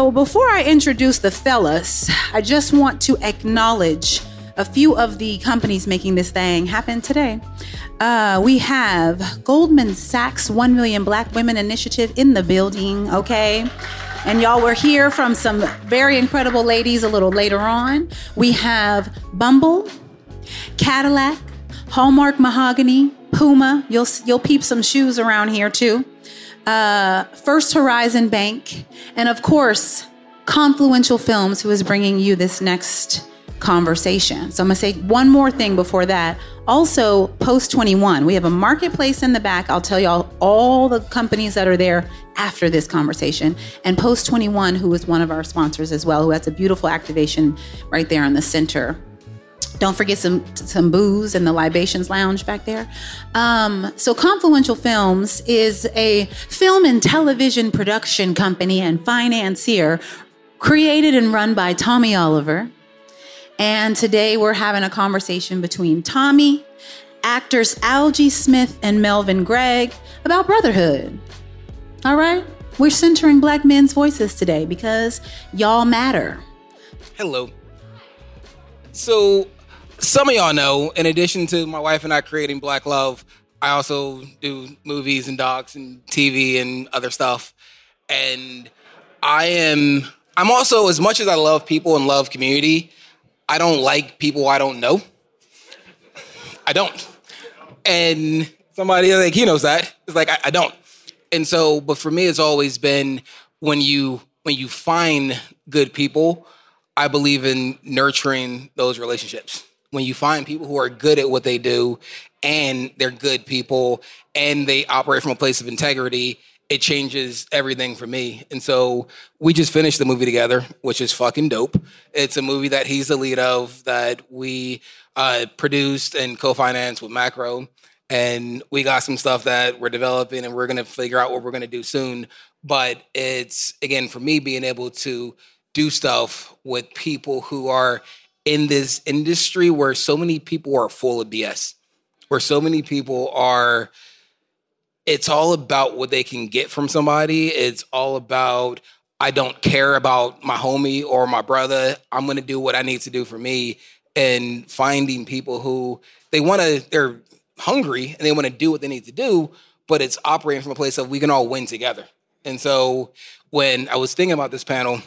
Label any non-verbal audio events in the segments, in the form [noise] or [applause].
So before I introduce the fellas, I just want to acknowledge a few of the companies making this thing happen today. Uh, we have Goldman Sachs 1 Million Black Women Initiative in the building, okay? And y'all were here from some very incredible ladies a little later on. We have Bumble, Cadillac, Hallmark Mahogany, Puma. You'll you'll peep some shoes around here too. Uh, First Horizon Bank, and of course, Confluential Films, who is bringing you this next conversation. So I'm gonna say one more thing before that. Also, Post 21, we have a marketplace in the back. I'll tell y'all all the companies that are there after this conversation. And Post 21, who is one of our sponsors as well, who has a beautiful activation right there in the center. Don't forget some some booze in the libations lounge back there. Um, so Confluential Films is a film and television production company and financier created and run by Tommy Oliver. And today we're having a conversation between Tommy, actors Algee Smith and Melvin Gregg about brotherhood. All right? We're centering black men's voices today because y'all matter. Hello. So, some of y'all know, in addition to my wife and I creating Black Love, I also do movies and docs and TV and other stuff. And I am, I'm also, as much as I love people and love community, I don't like people I don't know. I don't. And somebody like he knows that. It's like I, I don't. And so, but for me, it's always been when you when you find good people, I believe in nurturing those relationships. When you find people who are good at what they do and they're good people and they operate from a place of integrity, it changes everything for me. And so we just finished the movie together, which is fucking dope. It's a movie that he's the lead of that we uh, produced and co-financed with Macro. And we got some stuff that we're developing and we're gonna figure out what we're gonna do soon. But it's again for me being able to do stuff with people who are in this industry where so many people are full of BS, where so many people are, it's all about what they can get from somebody. It's all about, I don't care about my homie or my brother. I'm gonna do what I need to do for me. And finding people who they wanna, they're hungry and they wanna do what they need to do, but it's operating from a place of we can all win together. And so when I was thinking about this panel,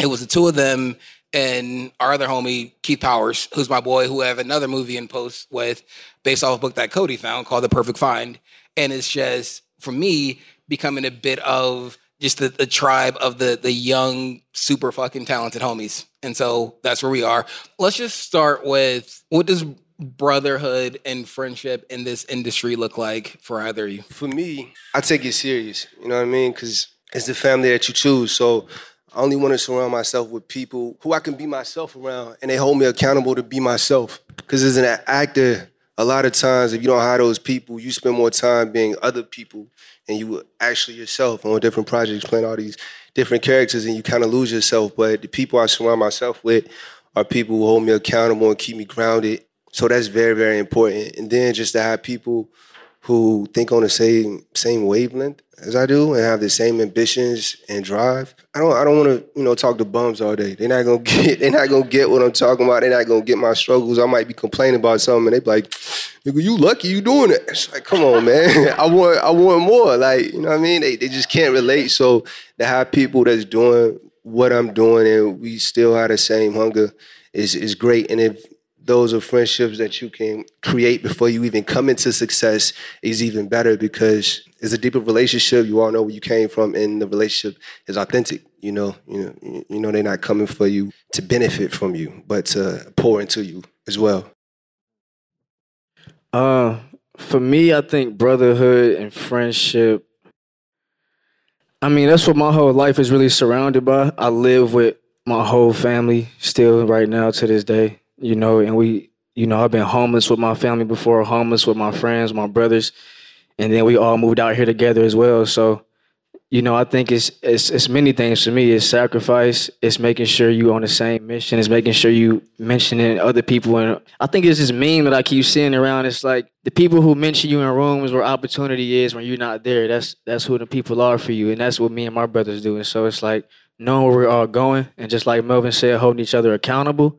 it was the two of them and our other homie Keith Powers, who's my boy, who have another movie in post with based off a book that Codie found called The Perfect Find, and it's just for me becoming a bit of just the, the tribe of the the young, super fucking talented homies, and so that's where we are. Let's just start with what does brotherhood and friendship in this industry look like for either of you? For me, I take it serious. You know what I mean? Because it's the family that you choose. So I only want to surround myself with people who I can be myself around, and they hold me accountable to be myself. Because as an actor, a lot of times if you don't have those people, you spend more time being other people, and you actually yourself on different projects, playing all these different characters, and you kind of lose yourself. But the people I surround myself with are people who hold me accountable and keep me grounded. So that's very, very important. And then just to have people who think on the same same wavelength as I do and have the same ambitions and drive. I don't I don't want to, you know, talk to bums all day. They're not gonna [laughs] get they're not gonna get what I'm talking about. They're not gonna get my struggles. I might be complaining about something and they be like, nigga, you lucky you doing it. It's like, come on, man. [laughs] I want I want more. Like, you know what I mean? They they just can't relate. So to have people that's doing what I'm doing and we still have the same hunger is is great. And if those are friendships that you can create before you even come into success is even better because it's a deeper relationship. You all know where you came from, and the relationship is authentic. You know, you know, you know they're not coming for you to benefit from you, but to pour into you as well. Uh, for me, I think brotherhood and friendship. I mean, that's what my whole life is really surrounded by. I live with my whole family still right now to this day you know, and we, you know, I've been homeless with my family before, homeless with my friends, my brothers, and then we all moved out here together as well. So, you know, I think it's it's it's many things for me. It's sacrifice. It's making sure you on the same mission. It's making sure you mentioning other people. And I think it's this meme that I keep seeing around. It's like the people who mention you in rooms where opportunity is when you're not there. That's that's who the people are for you, and that's what me and my brothers do. And so it's like knowing where we're all going, and just like Melvin said, holding each other accountable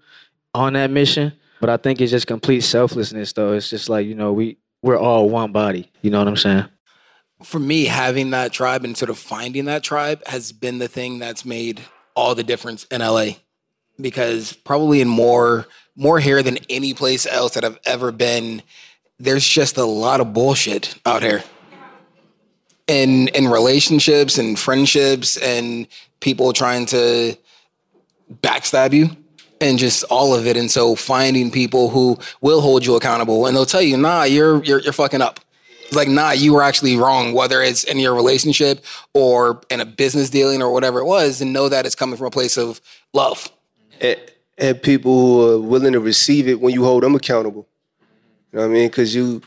on that mission. But I think it's just complete selflessness, though. It's just like you know we we're all one body. You know what I'm saying? For me, having that tribe and sort of finding that tribe has been the thing that's made all the difference in LA. Because probably in more more here than any place else that I've ever been, there's just a lot of bullshit out here. In in relationships and friendships and people trying to backstab you and just all of it. And so finding people who will hold you accountable and they'll tell you, nah, you're you're you're fucking up. Like, nah, you were actually wrong, whether it's in your relationship or in a business dealing or whatever it was, and know that it's coming from a place of love. And, and people who are willing to receive it when you hold them accountable. You know what I mean? Because you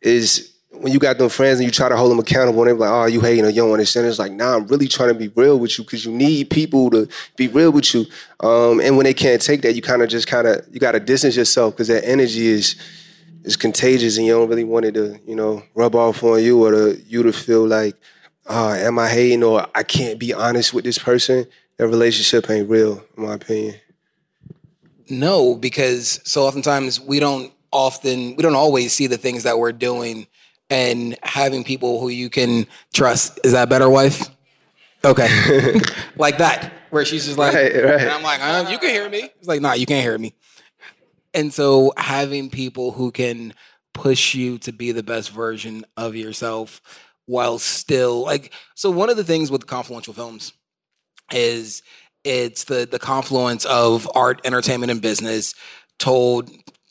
is when you got them friends and you try to hold them accountable and they're like, oh, you hating or you don't understand. It's like, nah, I'm really trying to be real with you because you need people to be real with you. Um, and when they can't take that, you kind of just kind of, you got to distance yourself because that energy is is contagious and you don't really want it to, you know, rub off on you or to, you to feel like, oh, am I hating or I can't be honest with this person. That relationship ain't real, in my opinion. No, because so oftentimes we don't often, we don't always see the things that we're doing and having people who you can trust. Is that better, wife? Okay. [laughs] like that, where she's just like, Right, right. and I'm like, uh, you can hear me. It's like, nah, you can't hear me. And so having people who can push you to be the best version of yourself while still like so one of the things with confluential films is it's the the confluence of art, entertainment, and business told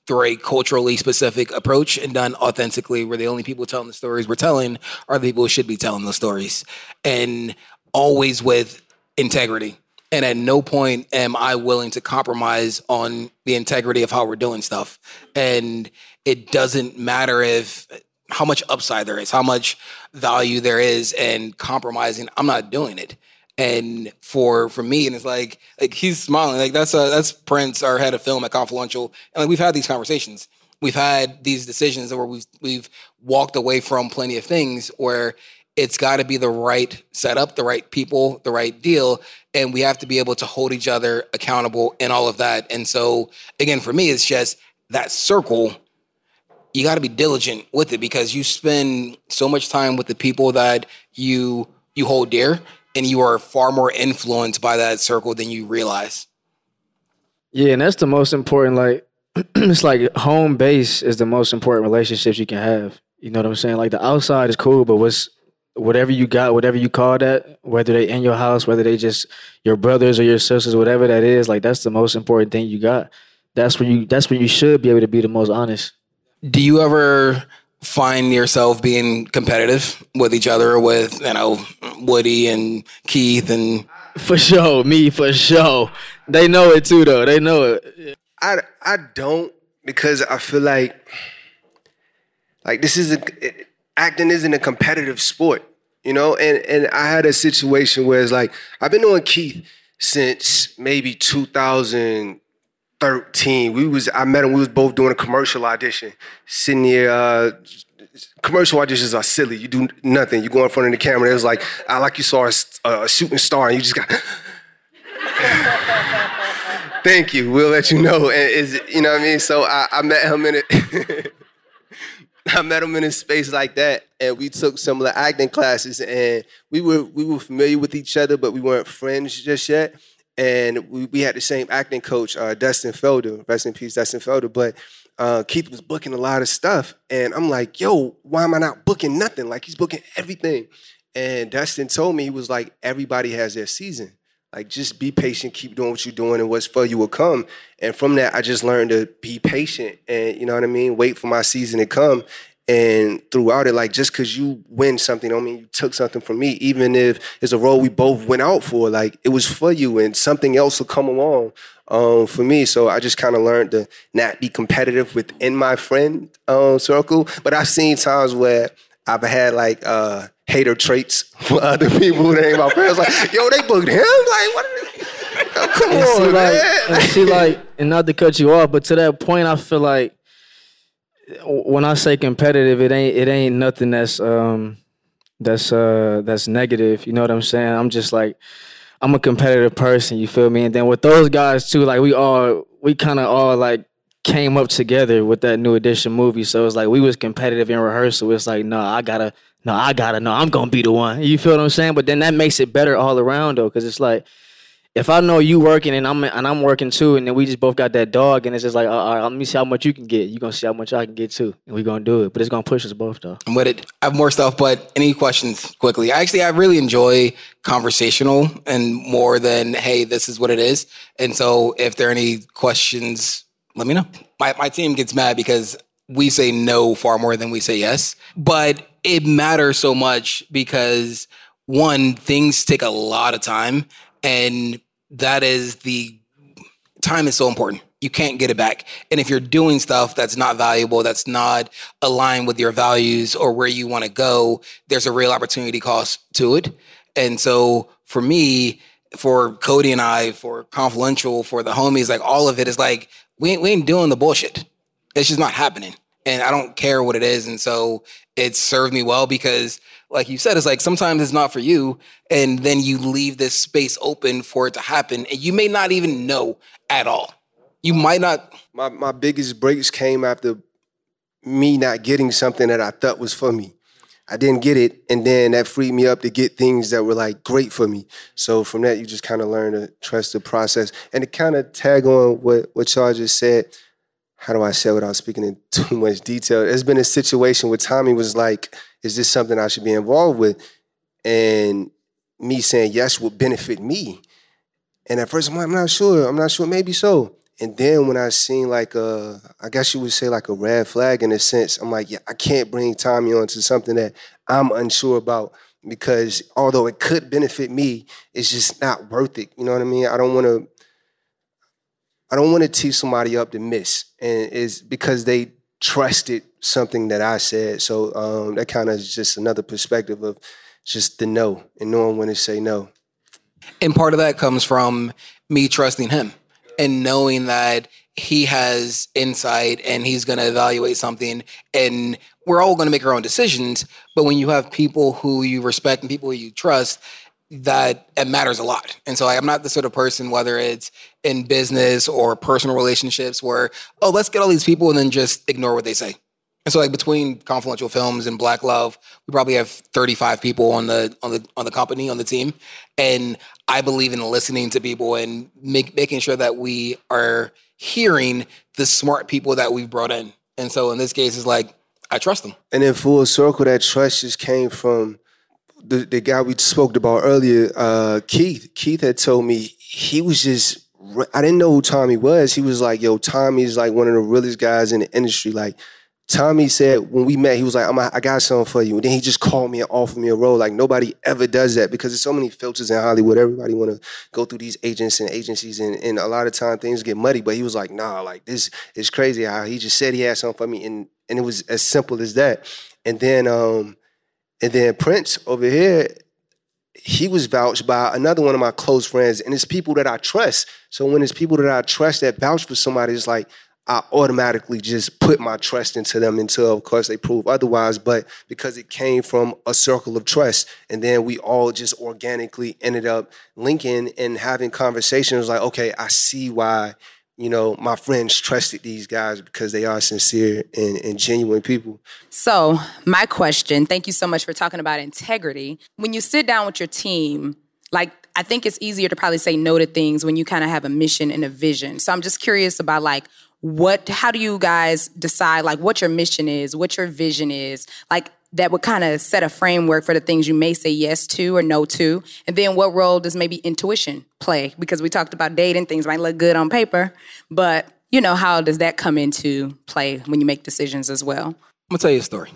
through a culturally specific approach and done authentically, where the only people telling the stories we're telling are the people who should be telling those stories. And always with integrity. And at no point am I willing to compromise on the integrity of how we're doing stuff. And it doesn't matter if how much upside there is, how much value there is, and compromising. I'm not doing it. And for for me, and it's like like he's smiling. Like that's uh, that's Prince, our head of film at Confluential, and like we've had these conversations. We've had these decisions where we've we've walked away from plenty of things where it's got to be the right setup, the right people, the right deal, and we have to be able to hold each other accountable and all of that. And so, again, for me, it's just that circle. You got to be diligent with it because you spend so much time with the people that you you hold dear, and you are far more influenced by that circle than you realize. Yeah, and that's the most important. Like, [clears throat] it's like home base is the most important relationships you can have. You know what I'm saying? Like the outside is cool, but what's whatever you got, whatever you call that, whether they in your house, whether they just your brothers or your sisters, whatever that is, like that's the most important thing you got. That's when you. That's when you should be able to be the most honest. Do you ever find yourself being competitive with each other, with you know Woody and Keith and For sure, me for sure. They know it too, though. They know it. I I don't because I feel like like this is a acting isn't a competitive sport, you know. And and I had a situation where it's like I've been knowing Keith since maybe 2013. We was I met him. We was both doing a commercial audition, sitting here. Uh, commercial auditions are silly. You do nothing. You go in front of the camera. It was like I like you saw a shooting star and you just got. [laughs] Thank you. We'll let you know. And is you know what I mean? So I, I met him in it. [laughs] I met him in a space like that, and we took similar acting classes, and we were we were familiar with each other, but we weren't friends just yet. And we, we had the same acting coach, uh, Dustin Felder, rest in peace, Dustin Felder. But uh, Keith was booking a lot of stuff, and I'm like, yo, why am I not booking nothing? Like he's booking everything. And Dustin told me he was like, everybody has their season. Like just be patient, keep doing what you're doing, and what's for you will come. And from that, I just learned to be patient and you know what I mean, wait for my season to come. And throughout it, like just because you win something, don't mean you took something from me. Even if it's a role we both went out for, like it was for you, and something else will come along um, for me. So I just kind of learned to not be competitive within my friend um, circle. But I've seen times where I've had like uh, hater traits [laughs] for other people that ain't my friends. Like, yo, they booked him. Like, what? Are they? Oh, [laughs] come And see, on, like, man. and see, like, and not to cut you off, but to that point, I feel like when I say competitive, it ain't it ain't nothing that's um that's uh that's negative. You know what I'm saying? I'm just like I'm a competitive person. You feel me? And then with those guys too, like we all we kind of all like came up together with that new edition movie. So it's like we was competitive in rehearsal. It's like no, I gotta no, I gotta know I'm gonna be the one. You feel what I'm saying? But then that makes it better all around though, because it's like if I know you working and I'm and I'm working too, and then we just both got that dog, and it's just like, all right, let me see how much you can get. You gonna see how much I can get too, and we gonna do it. But it's gonna push us both though. I'm with it. I have more stuff, but any questions quickly? Actually, I really enjoy conversational and more than hey, this is what it is. And so, if there are any questions, let me know. My my team gets mad because we say no far more than we say yes, but it matters so much because one, things take a lot of time, and that is the time is so important. You can't get it back. And if you're doing stuff that's not valuable, that's not aligned with your values or where you want to go, there's a real opportunity cost to it. And so for me, for Codie and I, for Confluential, for the homies, like all of it is like, we ain't, we ain't doing the bullshit. It's just not happening. And I don't care what it is. And so it served me well because like you said, it's like sometimes it's not for you. And then you leave this space open for it to happen. And you may not even know at all. You might not. My my biggest breaks came after me not getting something that I thought was for me. I didn't get it, and then that freed me up to get things that were like great for me. So from that, you just kind of learn to trust the process and to kind of tag on what what y'all just said. How do I say without speaking in too [laughs] much detail? There's been a situation where Tommy was like, "Is this something I should be involved with?" And me saying yes would benefit me. And at first, I'm like, I'm not sure. I'm not sure. Maybe so. And then when I seen like a, I guess you would say like a red flag in a sense, I'm like, yeah, I can't bring Tommy onto something that I'm unsure about because although it could benefit me, it's just not worth it. You know what I mean? I don't want to. I don't want to teach somebody up to miss, and it's because they trusted something that I said. So um, that kind of is just another perspective of just the no and knowing when to say no. And part of that comes from me trusting him and knowing that he has insight and he's going to evaluate something and we're all going to make our own decisions but when you have people who you respect and people who you trust that it matters a lot. And so i'm not the sort of person whether it's in business or personal relationships where oh let's get all these people and then just ignore what they say. And so like between confluential films and black love we probably have 35 people on the on the on the company on the team. And i believe in listening to people and make, making sure that we are hearing the smart people that we've brought in. And so in this case it's like i trust them. And in full circle, that trust just came from the, the guy we spoke about earlier, uh, Keith. Keith had told me he was just, I didn't know who Tommy was. He was like, yo, Tommy's like one of the realest guys in the industry. Like, Tommy said when we met, he was like, I'm a, I got something for you. And then he just called me and offered me a role. Like nobody ever does that because there's so many filters in Hollywood. Everybody want to go through these agents and agencies, and, and a lot of time things get muddy. But he was like, Nah, like this is crazy. How he just said he had something for me, and and it was as simple as that. And then um, and then Prince over here, he was vouched by another one of my close friends, and it's people that I trust. So when it's people that I trust that vouch for somebody, it's like I automatically just put my trust into them until, of course, they prove otherwise. But because it came from a circle of trust, and then we all just organically ended up linking and having conversations like, okay, I see why, you know, my friends trusted these guys because they are sincere and, and genuine people. So, my question thank you so much for talking about integrity. When you sit down with your team, like, I think it's easier to probably say no to things when you kind of have a mission and a vision. So, I'm just curious about like, what, how do you guys decide like what your mission is, what your vision is? Like, that would kind of set a framework for the things you may say yes to or no to. And then what role does maybe intuition play? Because we talked about dating, things might look good on paper, but you know, how does that come into play when you make decisions as well? I'm gonna tell you a story.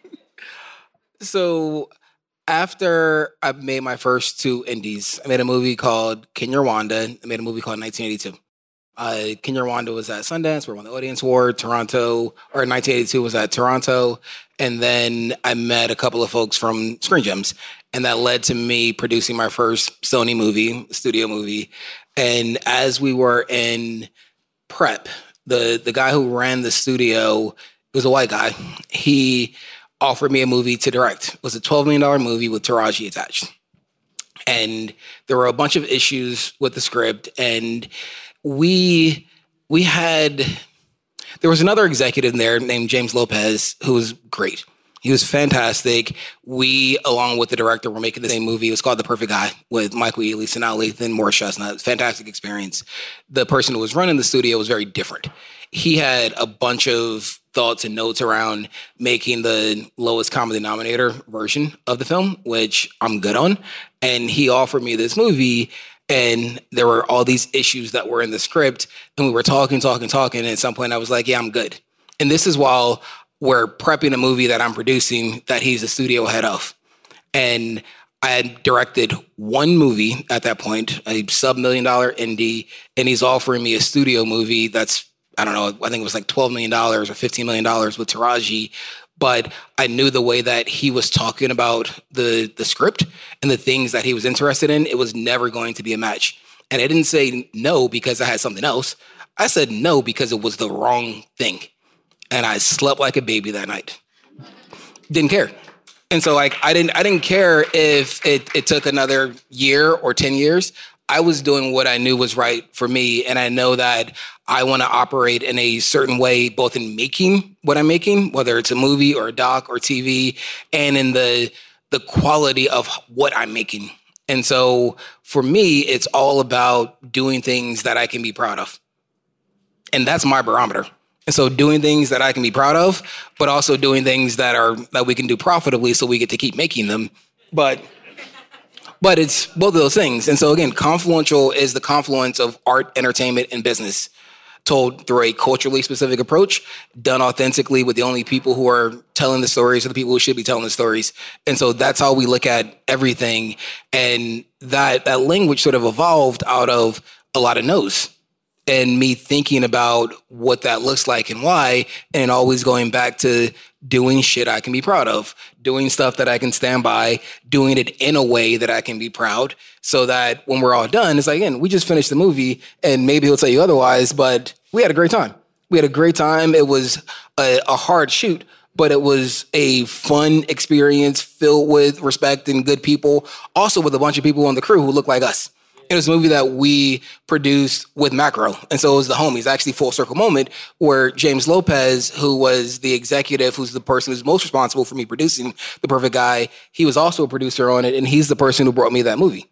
[laughs] so after I made my first two indies, I made a movie called Kinyarwanda. I made a movie called 1982. Uh, Kinyarwanda was at Sundance, we won the Audience Award. Toronto, or 1982 was at Toronto. And then I met a couple of folks from Screen Gems. And that led to me producing my first Sony movie, studio movie. And as we were in prep, the the guy who ran the studio was a white guy. He offered me a movie to direct. It was a $12 million movie with Taraji attached. and there were a bunch of issues with the script, and we we had there was another executive in there named James Lopez who was great. He was fantastic. We, along with the director, were making the same movie. It was called The Perfect Guy with Michael Ealy, Sanaa Lathan, Morris Chestnut. Fantastic experience. The person who was running the studio was very different. He had a bunch of thoughts and notes around making the lowest common denominator version of the film, which I'm good on. And he offered me this movie and there were all these issues that were in the script and we were talking talking talking and at some point i was like yeah i'm good. And this is while we're prepping a movie that i'm producing that he's a studio head of. And i had directed one movie at that point a sub million dollar indie and he's offering me a studio movie that's i don't know i think it was like 12 million dollars or 15 million dollars with taraji but I knew the way that he was talking about the the script and the things that he was interested in, it was never going to be a match. And I didn't say no because I had something else. I said no because it was the wrong thing. And I slept like a baby that night. Didn't care. And so like I didn't I didn't care if it, it took another year or 10 years. I was doing what I knew was right for me. And I know that I want to operate in a certain way, both in making what I'm making, whether it's a movie or a doc or TV, and in the the quality of what I'm making. And so for me, it's all about doing things that I can be proud of. And that's my barometer. And so doing things that I can be proud of, but also doing things that are that we can do profitably so we get to keep making them. But but it's both of those things. And so again, Confluential is the confluence of art, entertainment, and business told through a culturally specific approach, done authentically with the only people who are telling the stories are the people who should be telling the stories. And so that's how we look at everything. And that that language sort of evolved out of a lot of no's and me thinking about what that looks like and why, and always going back to doing shit I can be proud of, doing stuff that I can stand by, doing it in a way that I can be proud, so that when we're all done, it's like, again, we just finished the movie, and maybe he'll tell you otherwise, but we had a great time. We had a great time. It was a, a hard shoot, but it was a fun experience filled with respect and good people, also with a bunch of people on the crew who look like us. It was a movie that we produced with Macro. And so it was the homies, actually full circle moment where James Lopez, who was the executive, who's the person who's most responsible for me producing The Perfect Guy, he was also a producer on it. And he's the person who brought me that movie.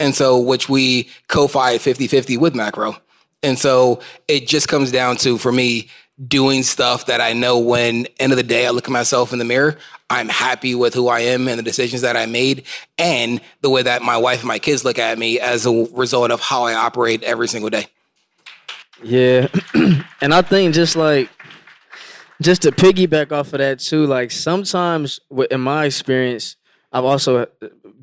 And so, which we co-fied 50-50 with Macro. And so it just comes down to, for me, doing stuff that I know when end of the day I look at myself in the mirror, I'm happy with who I am and the decisions that I made and the way that my wife and my kids look at me as a result of how I operate every single day. Yeah. [clears throat] and I think just like just to piggyback off of that too, like sometimes in my experience, I've also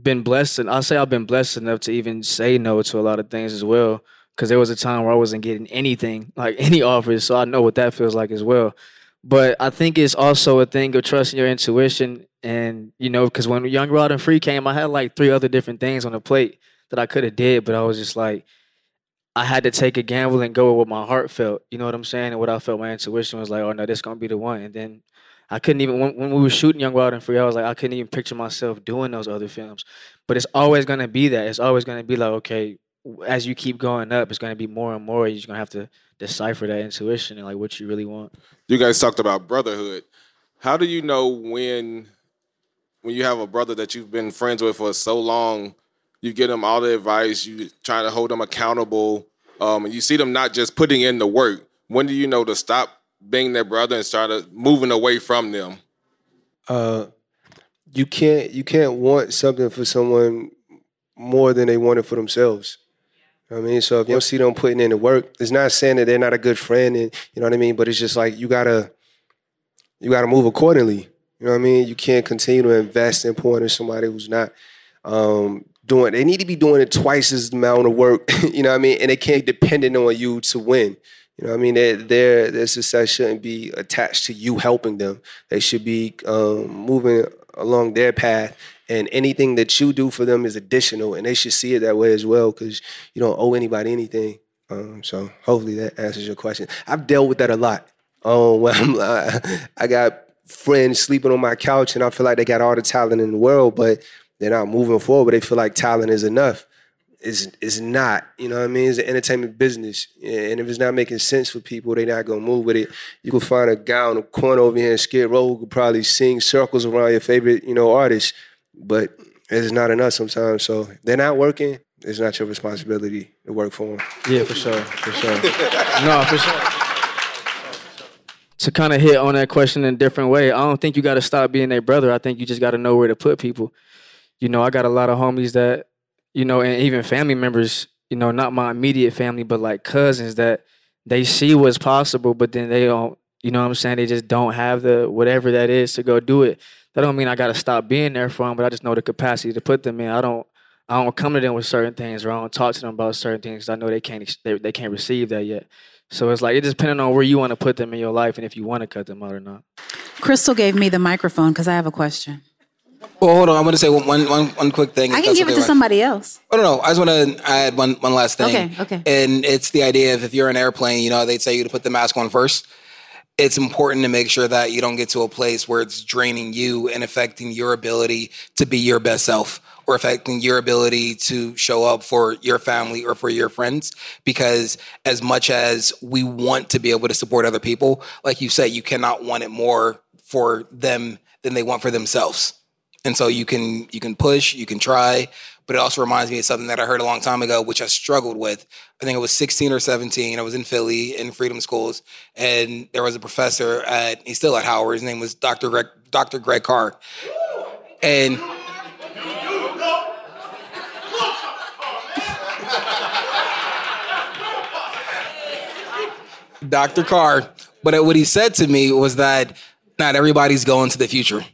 been blessed and I'll say I've been blessed enough to even say no to a lot of things as well because there was a time where I wasn't getting anything, like [laughs] any offers. So I know what that feels like as well. But I think it's also a thing of trusting your intuition. And, you know, because when Young Wild and Free came, I had like three other different things on the plate that I could have did, but I was just like, I had to take a gamble and go with what my heart felt. You know what I'm saying? And what I felt my intuition was like, oh no, this is gonna be the one. And then I couldn't even when, when we were shooting Young Wild and Free, I was like, I couldn't even picture myself doing those other films. But it's always gonna be that. It's always gonna be like, okay, as you keep going up, it's going to be more and more. You're just going to have to decipher that intuition and like what you really want. You guys talked about brotherhood. How do you know when when you have a brother that you've been friends with for so long, you give them all the advice, you try to hold them accountable, um, and you see them not just putting in the work. When do you know to stop being their brother and start moving away from them? Uh, you can't you can't want something for someone more than they want it for themselves. I mean, so if you don't see them putting in the work, it's not saying that they're not a good friend, and you know what I mean. But it's just like you gotta, you gotta move accordingly. You know what I mean? You can't continue to invest in pouring in somebody who's not um, doing. They need to be doing it twice as the amount of work. [laughs] you know what I mean? And they can't dependent on you to win. You know what I mean? Their their their success shouldn't be attached to you helping them. They should be um, moving along their path and anything that you do for them is additional and they should see it that way as well because you don't owe anybody anything um, so hopefully that answers your question i've dealt with that a lot um, [laughs] when I'm, i got friends sleeping on my couch and i feel like they got all the talent in the world but they're not moving forward. They feel like talent is enough. It's, it's not, you know what I mean? It's an entertainment business. And if it's not making sense for people, they're not gonna move with it. You can find a guy on the corner over here in Skid Row who could probably sing circles around your favorite, you know, artist, but it's not enough sometimes. So they're not working, it's not your responsibility to work for them. Yeah, for sure, for sure. no, for sure. To kind of hit on that question in a different way, I don't think you got to stop being their brother. I think you just got to know where to put people. You know, I got a lot of homies that, you know, and even family members, you know, not my immediate family, but like cousins that they see what's possible, but then they don't, you know what I'm saying? They just don't have the whatever that is to go do it. That don't mean I got to stop being there for them, but I just know the capacity to put them in. I don't I don't come to them with certain things or I don't talk to them about certain things because I know they can't they, they can't receive that yet. So it's like it just depending on where you want to put them in your life and if you want to cut them out or not. Crystal gave me the microphone because I have a question. Well, hold on. I want to say one, one, one, one quick thing. I can give it to with- somebody else. Oh, no, no. I just want to add one, one last thing. Okay, okay. And it's the idea of if you're in an airplane, you know, they'd say you to put the mask on first. It's important to make sure that you don't get to a place where it's draining you and affecting your ability to be your best self or affecting your ability to show up for your family or for your friends. Because as much as we want to be able to support other people, like you said, you cannot want it more for them than they want for themselves. And so you can you can push, you can try, but it also reminds me of something that I heard a long time ago, which I struggled with. I think it was 16 or 17. I was in Philly in Freedom Schools, and there was a professor at he's still at Howard. His name was Dr. Greg, Dr. Greg Carr, and. Dr. Carr, but what he said to me was that not everybody's going to the future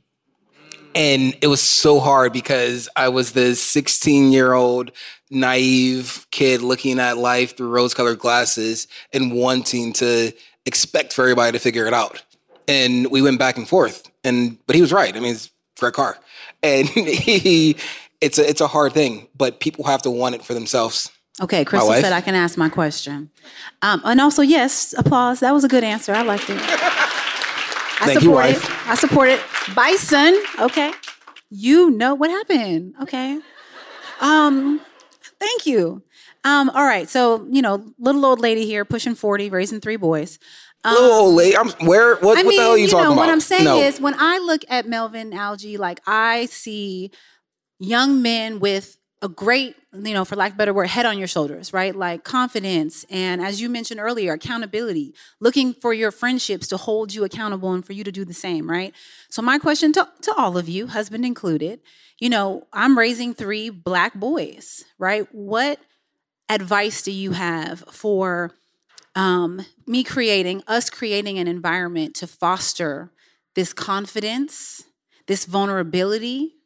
and it was so hard because I was this 16 year old naive kid looking at life through rose colored glasses and wanting to expect for everybody to figure it out. And we went back and forth. And but he was right. I mean, it's Greg Carr, and [laughs] he it's a it's a hard thing, but people have to want it for themselves. Okay, Crystal said I can ask my question. Um, and also, yes, applause. That was a good answer. I liked it. [laughs] I Thank you, support wife. it. I support it. Bison. Okay. You know what happened. Okay. Um, thank you. Um, all right. So, you know, little old lady here pushing 40, raising three boys. Little old lady, I'm where? What, I what mean, the hell are you, you talking know, about? what I'm saying No. is when I look at Melvin Algee, like I see young men with a great, you know, for lack of better word, head on your shoulders, right? Like confidence and as you mentioned earlier, accountability, looking for your friendships to hold you accountable and for you to do the same, right? So my question to, to all of you, husband included, you know, I'm raising three black boys, right? What advice do you have for um, me creating, us creating an environment to foster this confidence, this vulnerability,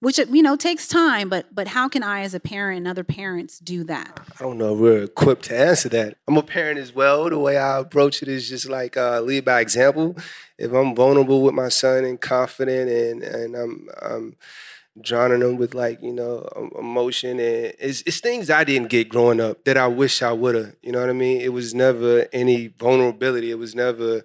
which you know takes time. But but how can I, as a parent and other parents, do that? I don't know if we're equipped to answer that. I'm a parent as well. The way I approach it is just like uh, lead by example. If I'm vulnerable with my son and confident, and and I'm, I'm drowning him with like you know emotion, and it's, it's things I didn't get growing up that I wish I would have. You know what I mean? It was never any vulnerability. It was never.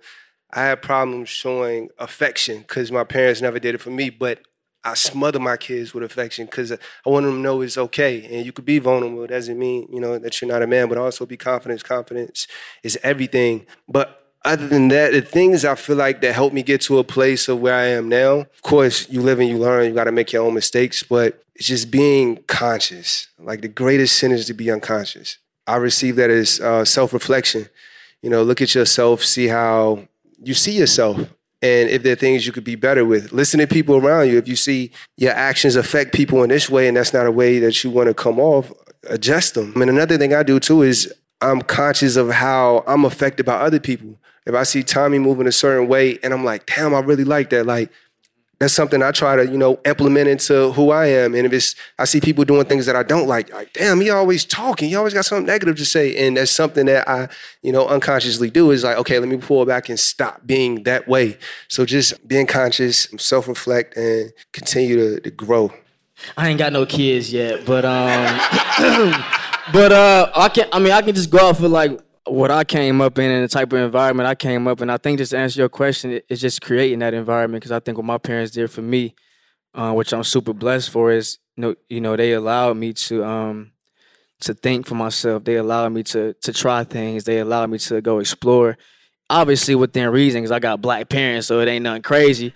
I had problems showing affection because my parents never did it for me, but I smother my kids with affection because I want them to know it's okay. And you could be vulnerable. It doesn't mean, you know, that you're not a man, but also be confident. Confidence is everything. But other than that, the things I feel like that helped me get to a place of where I am now, of course, you live and you learn. You got to make your own mistakes, but it's just being conscious. Like the greatest sin is to be unconscious. I receive that as uh, self reflection. You know, look at yourself, see how you see yourself and if there are things you could be better with. Listen to people around you. If you see your actions affect people in this way and that's not a way that you want to come off, adjust them. And another thing I do too is I'm conscious of how I'm affected by other people. If I see Tommy moving a certain way and I'm like, damn, I really like that. Like, that's something I try to, you know, implement into who I am. And if it's, I see people doing things that I don't like, like, damn, he always talking. He always got something negative to say. And that's something that I, you know, unconsciously do is like, okay, let me pull back and stop being that way. So just being conscious, self reflect, and continue to, to grow. I ain't got no kids yet, but um, [coughs] [coughs] but uh, I can. I mean, I can just go off of like what I came up in and the type of environment I came up in. I think just to answer your question, it's just creating that environment because I think what my parents did for me, uh, which I'm super blessed for, is you know, you know they allowed me to um, to think for myself. They allowed me to to try things. They allowed me to go explore. Obviously within reason, because I got black parents, so it ain't nothing crazy.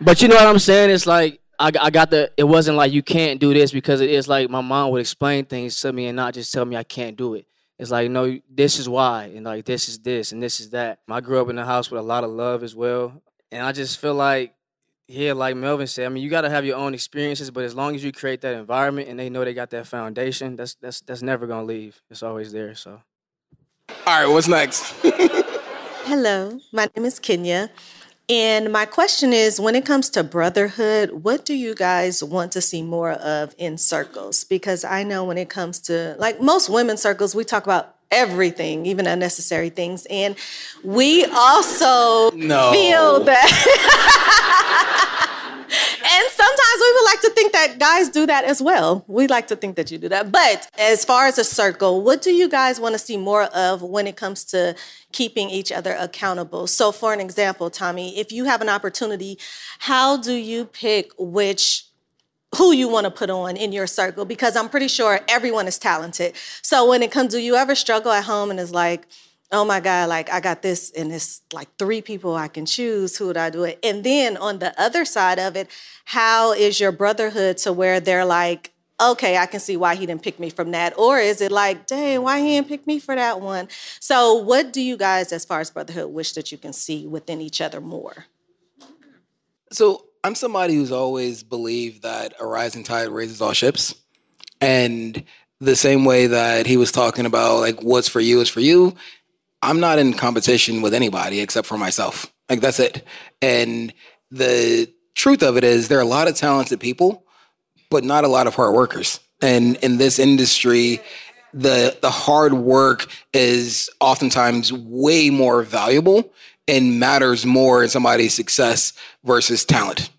But you know what I'm saying? It's like I, I got the. It wasn't like you can't do this because it is like my mom would explain things to me and not just tell me I can't do it. It's like no, this is why, and like this is this, and this is that. I grew up in a house with a lot of love as well, and I just feel like yeah, like Melvin said, I mean, you got to have your own experiences, but as long as you create that environment and they know they got that foundation, that's that's that's never gonna leave. It's always there. So. All right, what's next? [laughs] Hello, my name is Kenya. And my question is when it comes to brotherhood, what do you guys want to see more of in circles? Because I know when it comes to, like most women's circles, we talk about everything, even unnecessary things. And we also No. feel that. [laughs] and sometimes we would like to think that guys do that as well. We like to think that you do that. But as far as a circle, what do you guys want to see more of when it comes to keeping each other accountable? So, for an example, Tommy, if you have an opportunity, how do you pick which who you want to put on in your circle because I'm pretty sure everyone is talented. So when it comes, do you ever struggle at home and it's like, oh my God, like I got this and it's like three people I can choose. Who would I do it? And then on the other side of it, how is your brotherhood to where they're like, okay, I can see why he didn't pick me from that. Or is it like, dang, why he didn't pick me for that one? So what do you guys, as far as brotherhood, wish that you can see within each other more? So I'm somebody who's always believed that a rising tide raises all ships. And the same way that he was talking about like what's for you is for you, I'm not in competition with anybody except for myself. Like that's it. And the truth of it is there are a lot of talented people, but not a lot of hard workers. And in this industry, the the hard work is oftentimes way more valuable and matters more in somebody's success versus talent.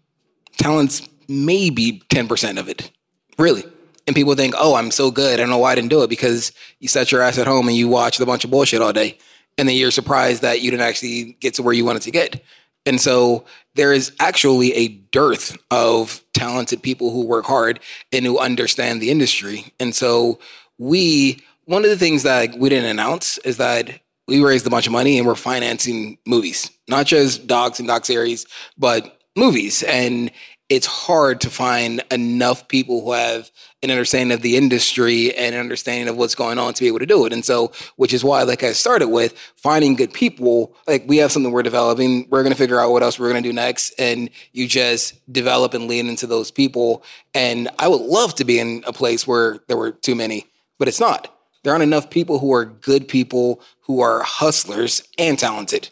Talent's maybe 10% of it. Really. And people think, oh, I'm so good. I don't know why I didn't do it because you set your ass at home and you watched a bunch of bullshit all day. And then you're surprised that you didn't actually get to where you wanted to get. And so there is actually a dearth of talented people who work hard and who understand the industry. And so we, one of the things that we didn't announce is that we raised a bunch of money and we're financing movies, not just docs and doc series, but movies. And it's hard to find enough people who have an understanding of the industry and an understanding of what's going on to be able to do it. And so, which is why, like I started with, finding good people. Like we have something we're developing. We're going to figure out what else we're going to do next, and you just develop and lean into those people. And I would love to be in a place where there were too many, but it's not. There aren't enough people who are good people who are hustlers and talented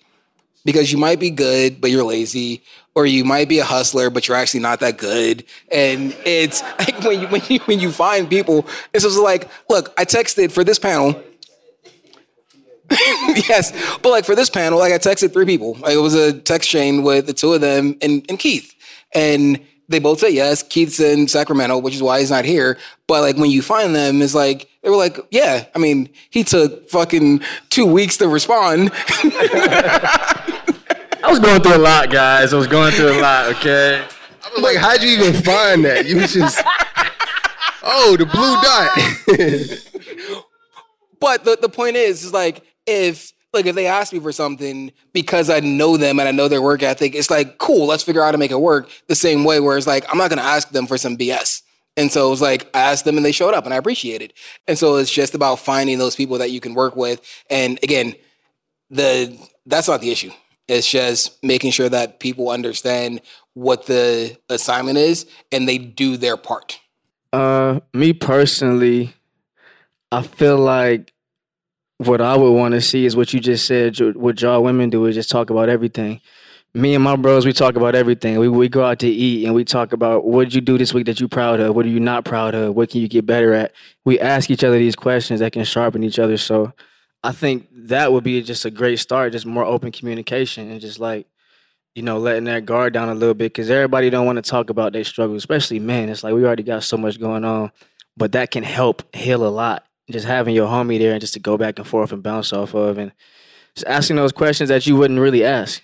because you might be good, but you're lazy, or you might be a hustler, but you're actually not that good. And it's [laughs] like when you when you when you find people, it's just like, look, I texted for this panel. [laughs] yes, but like for this panel, like I texted three people. Like it was a text chain with the two of them and, and Keith, and they both said yes. Keith's in Sacramento, which is why he's not here. But like when you find them, it's like they were like, yeah. I mean, he took fucking two weeks to respond. [laughs] I was going through a lot, guys. I was going through a lot. Okay. I was like, how'd you even find that? You was just, oh, the blue dot. [laughs] But the, the point is, is like if like if they ask me for something because I know them and I know their work ethic, it's like cool. Let's figure out how to make it work the same way. Where it's like I'm not gonna ask them for some BS. And so it was like I asked them and they showed up and I appreciate it. And so it's just about finding those people that you can work with. And again, the that's not the issue. It's just making sure that people understand what the assignment is and they do their part. Uh, me personally, I feel like what I would want to see is what you just said. What y'all women do is just talk about everything. Me and my bros, we talk about everything. We we go out to eat and we talk about what did you do this week that you proud of? What are you not proud of? What can you get better at? We ask each other these questions that can sharpen each other. So I think that would be just a great start, just more open communication and just like, you know, letting that guard down a little bit because everybody don't want to talk about their struggles, especially men. It's like we already got so much going on, but that can help heal a lot. Just having your homie there and just to go back and forth and bounce off of and just asking those questions that you wouldn't really ask.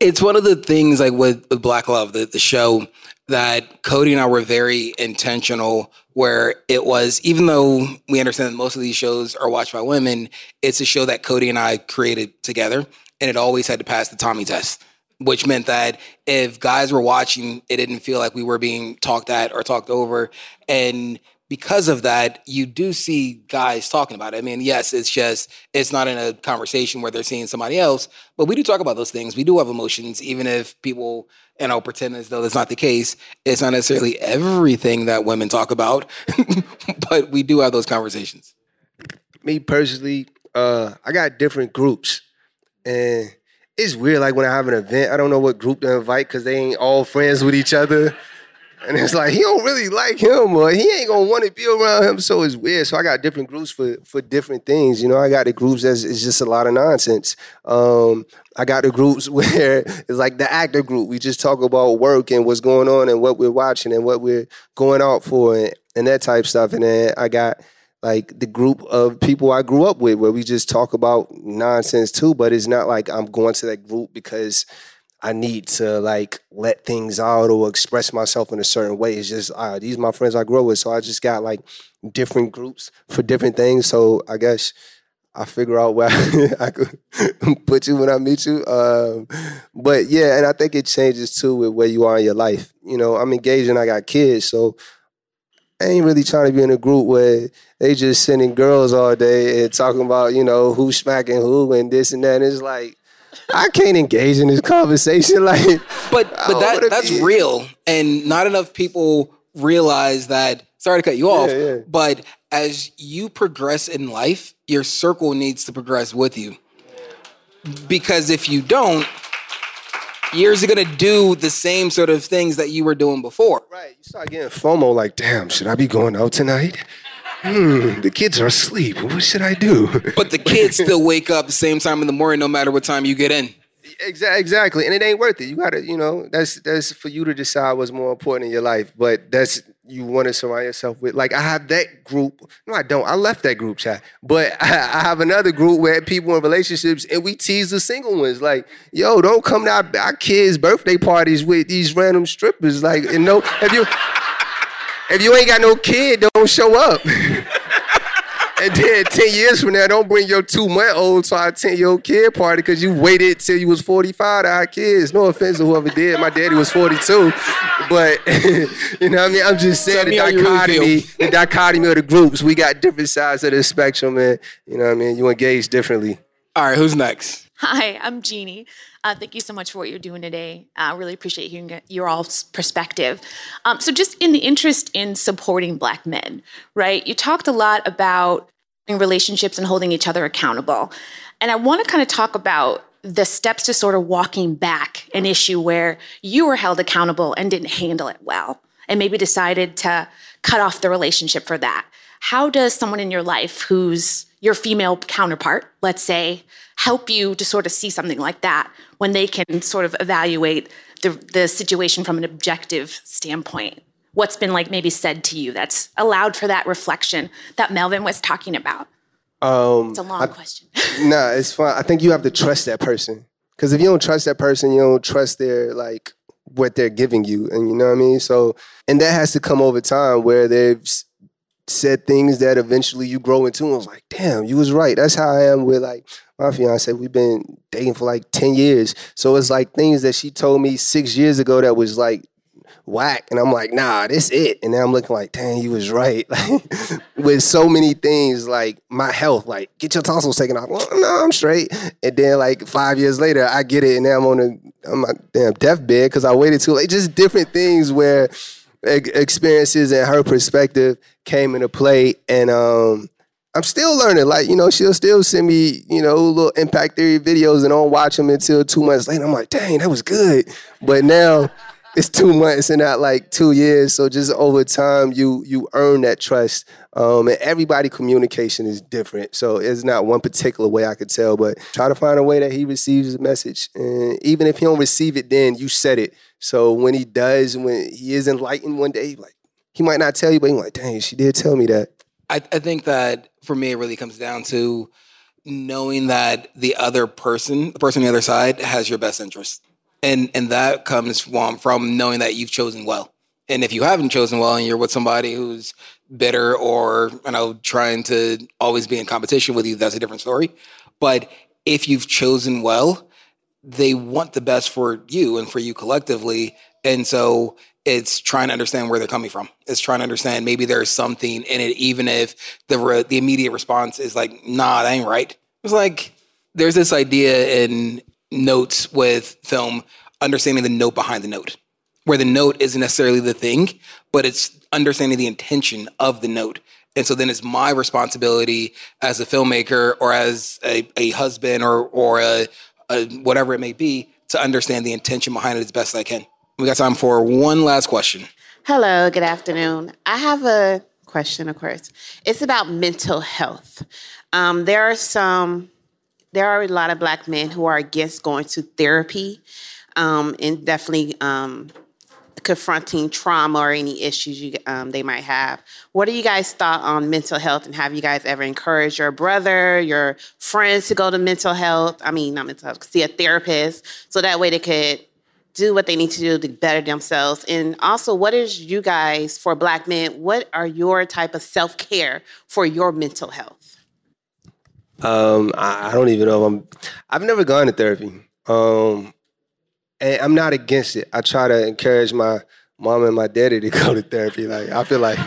It's one of the things like with, with Black Love, the, the show. that Codie and I were very intentional where it was even though we understand that most of these shows are watched by women, it's a show that Codie and I created together and it always had to pass the Tommy test. Which meant that if guys were watching, it didn't feel like we were being talked at or talked over. And because of that, you do see guys talking about it. I mean, yes, it's just it's not in a conversation where they're seeing somebody else, but we do talk about those things. We do have emotions, even if people you know pretend as though that's not the case. It's not necessarily everything that women talk about, [laughs] but we do have those conversations. Me personally, uh, I got different groups, and it's weird. Like when I have an event, I don't know what group to invite because they ain't all friends with each other. And it's like he don't really like him, or he ain't gonna want to be around him. So it's weird. So I got different groups for for different things. You know, I got the groups that's it's just a lot of nonsense. Um, I got the groups [laughs] where it's like the actor group. We just talk about work and what's going on and what we're watching and what we're going out for and, and that type stuff. And then I got like the group of people I grew up with where we just talk about nonsense too. But it's not like I'm going to that group because I need to like let things out or express myself in a certain way. It's just uh, these are my friends I grew up with, so I just got like different groups for different things. So I guess I figure out where [laughs] I could [laughs] put you when I meet you. Um, but yeah, and I think it changes too with where you are in your life. You know, I'm engaged and I got kids, so I ain't really trying to be in a group where they just sending girls all day and talking about you know who's smacking who and this and that. And it's like I can't engage in this conversation. [laughs] Like, but but oh, that that's be. real, and not enough people realize that. Sorry to cut you off, yeah, yeah. but as you progress in life, your circle needs to progress with you. Because if you don't, you're gonna do the same sort of things that you were doing before. Right. You start getting FOMO, like, damn, should I be going out tonight? Hmm, the kids are asleep. What should I do? But the kids still wake up the same time in the morning, no matter what time you get in. Exactly, and it ain't worth it. You gotta, you know, that's that's for you to decide what's more important in your life. But that's you want to surround yourself with. Like I have that group. No, I don't. I left that group chat, but [laughs] I, I have another group where people in relationships and we tease the single ones. Like, yo, don't come to our, our kids' birthday parties with these random strippers. Like, you know, have you? If you ain't got no kid, don't show up. [laughs] and then 10 years from now, don't bring your two month old to our 10 year old kid party because you waited till you was 45 to have kids. No offense to whoever did. My daddy was 42. But, [laughs] you know what I mean? I'm just saying the dichotomy, really the dichotomy of the groups. We got different sides of the spectrum, man. You know what I mean? You engage differently. All right, who's next? Hi, I'm Jeannie. Uh, thank you so much for what you're doing today. I uh, really appreciate hearing your all's perspective. Um, so, just in the interest in supporting Black men, right? You talked a lot about relationships and holding each other accountable. And I want to kind of talk about the steps to sort of walking back an issue where you were held accountable and didn't handle it well, and maybe decided to cut off the relationship for that. How does someone in your life who's your female counterpart, let's say, help you to sort of see something like that when they can sort of evaluate the, the situation from an objective standpoint? What's been like maybe said to you that's allowed for that reflection that Melvin was talking about? Um, it's a long I, question. [laughs] nah, it's fine. I think you have to trust that person. Because if you don't trust that person, you don't trust their like what they're giving you, and you know what I mean. So, and that has to come over time where they've said things that eventually you grow into. And I was like, damn, you was right. That's how I am with like my fiance. We've been dating for like 10 years. So it's like things that she told me six years ago that was like whack. And I'm like, nah, this it. And then I'm looking like, dang, you was right. Like [laughs] with so many things like my health, like get your tonsils taken off. Well, no, I'm straight. And then like five years later, I get it. And now I'm on a, on my damn deathbed because I waited too late. Just different things where experiences and her perspective came into play and um I'm still learning. Like, you know, she'll still send me, you know, little impact theory videos and I don't watch them until two months later. I'm like, dang, that was good. But now [laughs] it's two months and not like two years. So just over time, you you earn that trust. Um, and everybody communication is different. So it's not one particular way I could tell, but try to find a way that he receives the message. And even if he don't receive it, then you said it. So when he does, when he is enlightened one day, like he might not tell you, but he's like, dang, she did tell me that. I, I think that for me, it really comes down to knowing that the other person, the person on the other side, has your best interest, and and that comes from from knowing that you've chosen well. And if you haven't chosen well and you're with somebody who's bitter or you know trying to always be in competition with you, that's a different story. But if you've chosen well, they want the best for you and for you collectively. And so it's trying to understand where they're coming from. It's trying to understand maybe there's something in it, even if the re- the immediate response is like, "Nah, that ain't right." It's like there's this idea in notes with film, understanding the note behind the note, where the note isn't necessarily the thing, but it's understanding the intention of the note. And so then it's my responsibility as a filmmaker or as a, a husband or or a, a whatever it may be to understand the intention behind it as best I can. We got time for one last question. Hello, good afternoon. I have a question, of course. It's about mental health. Um, there are some, there are a lot of black men who are against going to therapy um, and definitely um, confronting trauma or any issues you, um, they might have. What are you guys' thought on mental health, and have you guys ever encouraged your brother, your friends to go to mental health? I mean, not mental health, see a therapist, so that way they could do what they need to do to better themselves. And also, what is you guys for Black men? What are your type of self care for your mental health? Um, I, I don't even know I'm. I've never gone to therapy. Um, and I'm not against it. I try to encourage my mom and my daddy to [laughs] go to therapy. Like I feel like,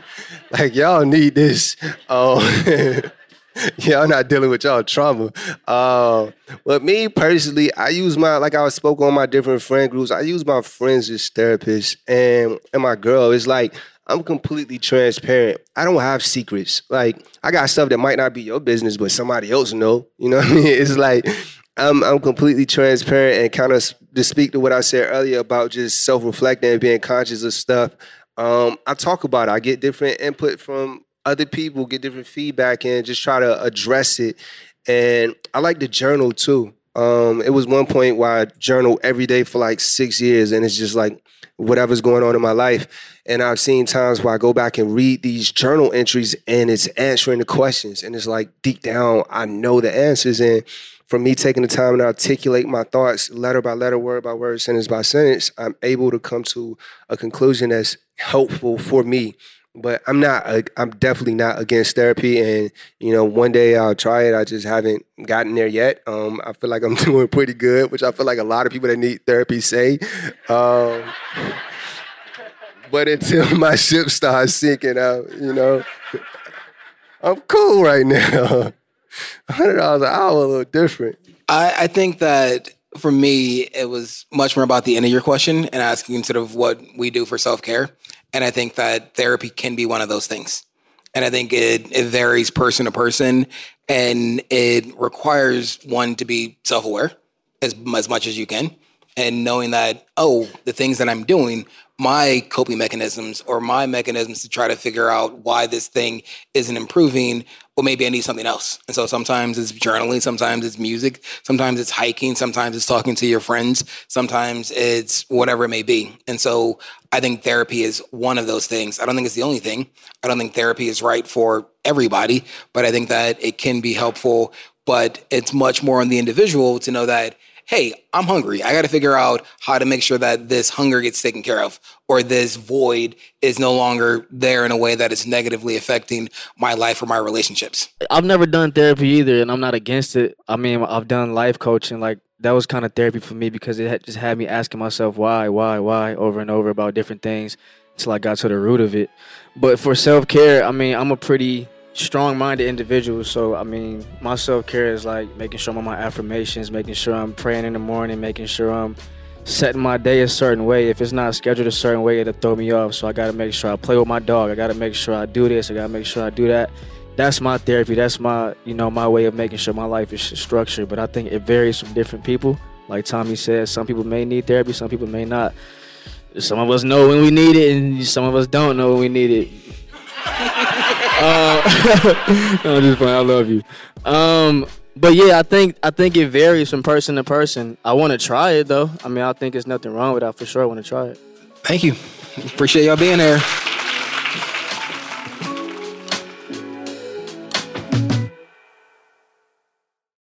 [laughs] like y'all need this. Um, [laughs] [laughs] y'all not dealing with y'all trauma. Uh, but me personally, I use my like I spoke on my different friend groups. I use my friends as therapists, and and my girl is like. I'm completely transparent. I don't have secrets. Like I got stuff that might not be your business, but somebody else know. You know what I mean? [laughs] It's like I'm I'm completely transparent and kind of to speak to what I said earlier about just self reflecting and being conscious of stuff. Um, I talk about it. I get different input from other people, get different feedback, and just try to address it. And I like to journal too. Um, it was one point where I journal every day for like six years, and it's just like whatever's going on in my life. And I've seen times where I go back and read these journal entries, and it's answering the questions, and it's like deep down, I know the answers. And for me taking the time to articulate my thoughts letter by letter, word by word, sentence by sentence, I'm able to come to a conclusion that's helpful for me but I'm not. I'm definitely not against therapy, and you know, one day I'll try it. I just haven't gotten there yet. Um, I feel like I'm [laughs] doing pretty good, which I feel like a lot of people that need therapy say. Um, but until [laughs] my ship starts sinking out, you know, I'm cool right now. [laughs] Hundred dollars an hour, a little different. I, I think that for me, it was much more about the end of your question and asking sort of what we do for self care. And I think that therapy can be one of those things. And I think it, it varies person to person and it requires one to be self aware as, as much as you can. And knowing that, oh, the things that I'm doing, my coping mechanisms or my mechanisms to try to figure out why this thing isn't improving well, maybe I need something else. And so sometimes it's journaling, sometimes it's music, sometimes it's hiking, sometimes it's talking to your friends, sometimes it's whatever it may be. And so I think therapy is one of those things. I don't think it's the only thing. I don't think therapy is right for everybody, but I think that it can be helpful. But it's much more on the individual to know that hey, I'm hungry. I got to figure out how to make sure that this hunger gets taken care of or this void is no longer there in a way that is negatively affecting my life or my relationships. I've never done therapy either, and I'm not against it. I mean, I've done life coaching. Like, that was kind of therapy for me because it had just had me asking myself why, why, why over and over about different things until I got to the root of it. But for self care, I mean, I'm a pretty strong minded individual. So, I mean, my self care is like making sure I'm on my affirmations, making sure I'm praying in the morning, making sure I'm setting my day a certain way. If it's not scheduled a certain way, it'll throw me off. So, I got to make sure I play with my dog. I got to make sure I do this. I got to make sure I do that. That's my therapy. That's my, you know, my way of making sure my life is structured. But I think it varies from different people. Like Tommy said, some people may need therapy, some people may not. Some of us know when we need it, and some of us don't know when we need it. [laughs] Uh, [laughs] I'm just playing. I love you. Um, but yeah, I think I think it varies from person to person. I want to try it though. I mean, I think there's nothing wrong with that for sure. I want to try it. Thank you. Appreciate y'all being here.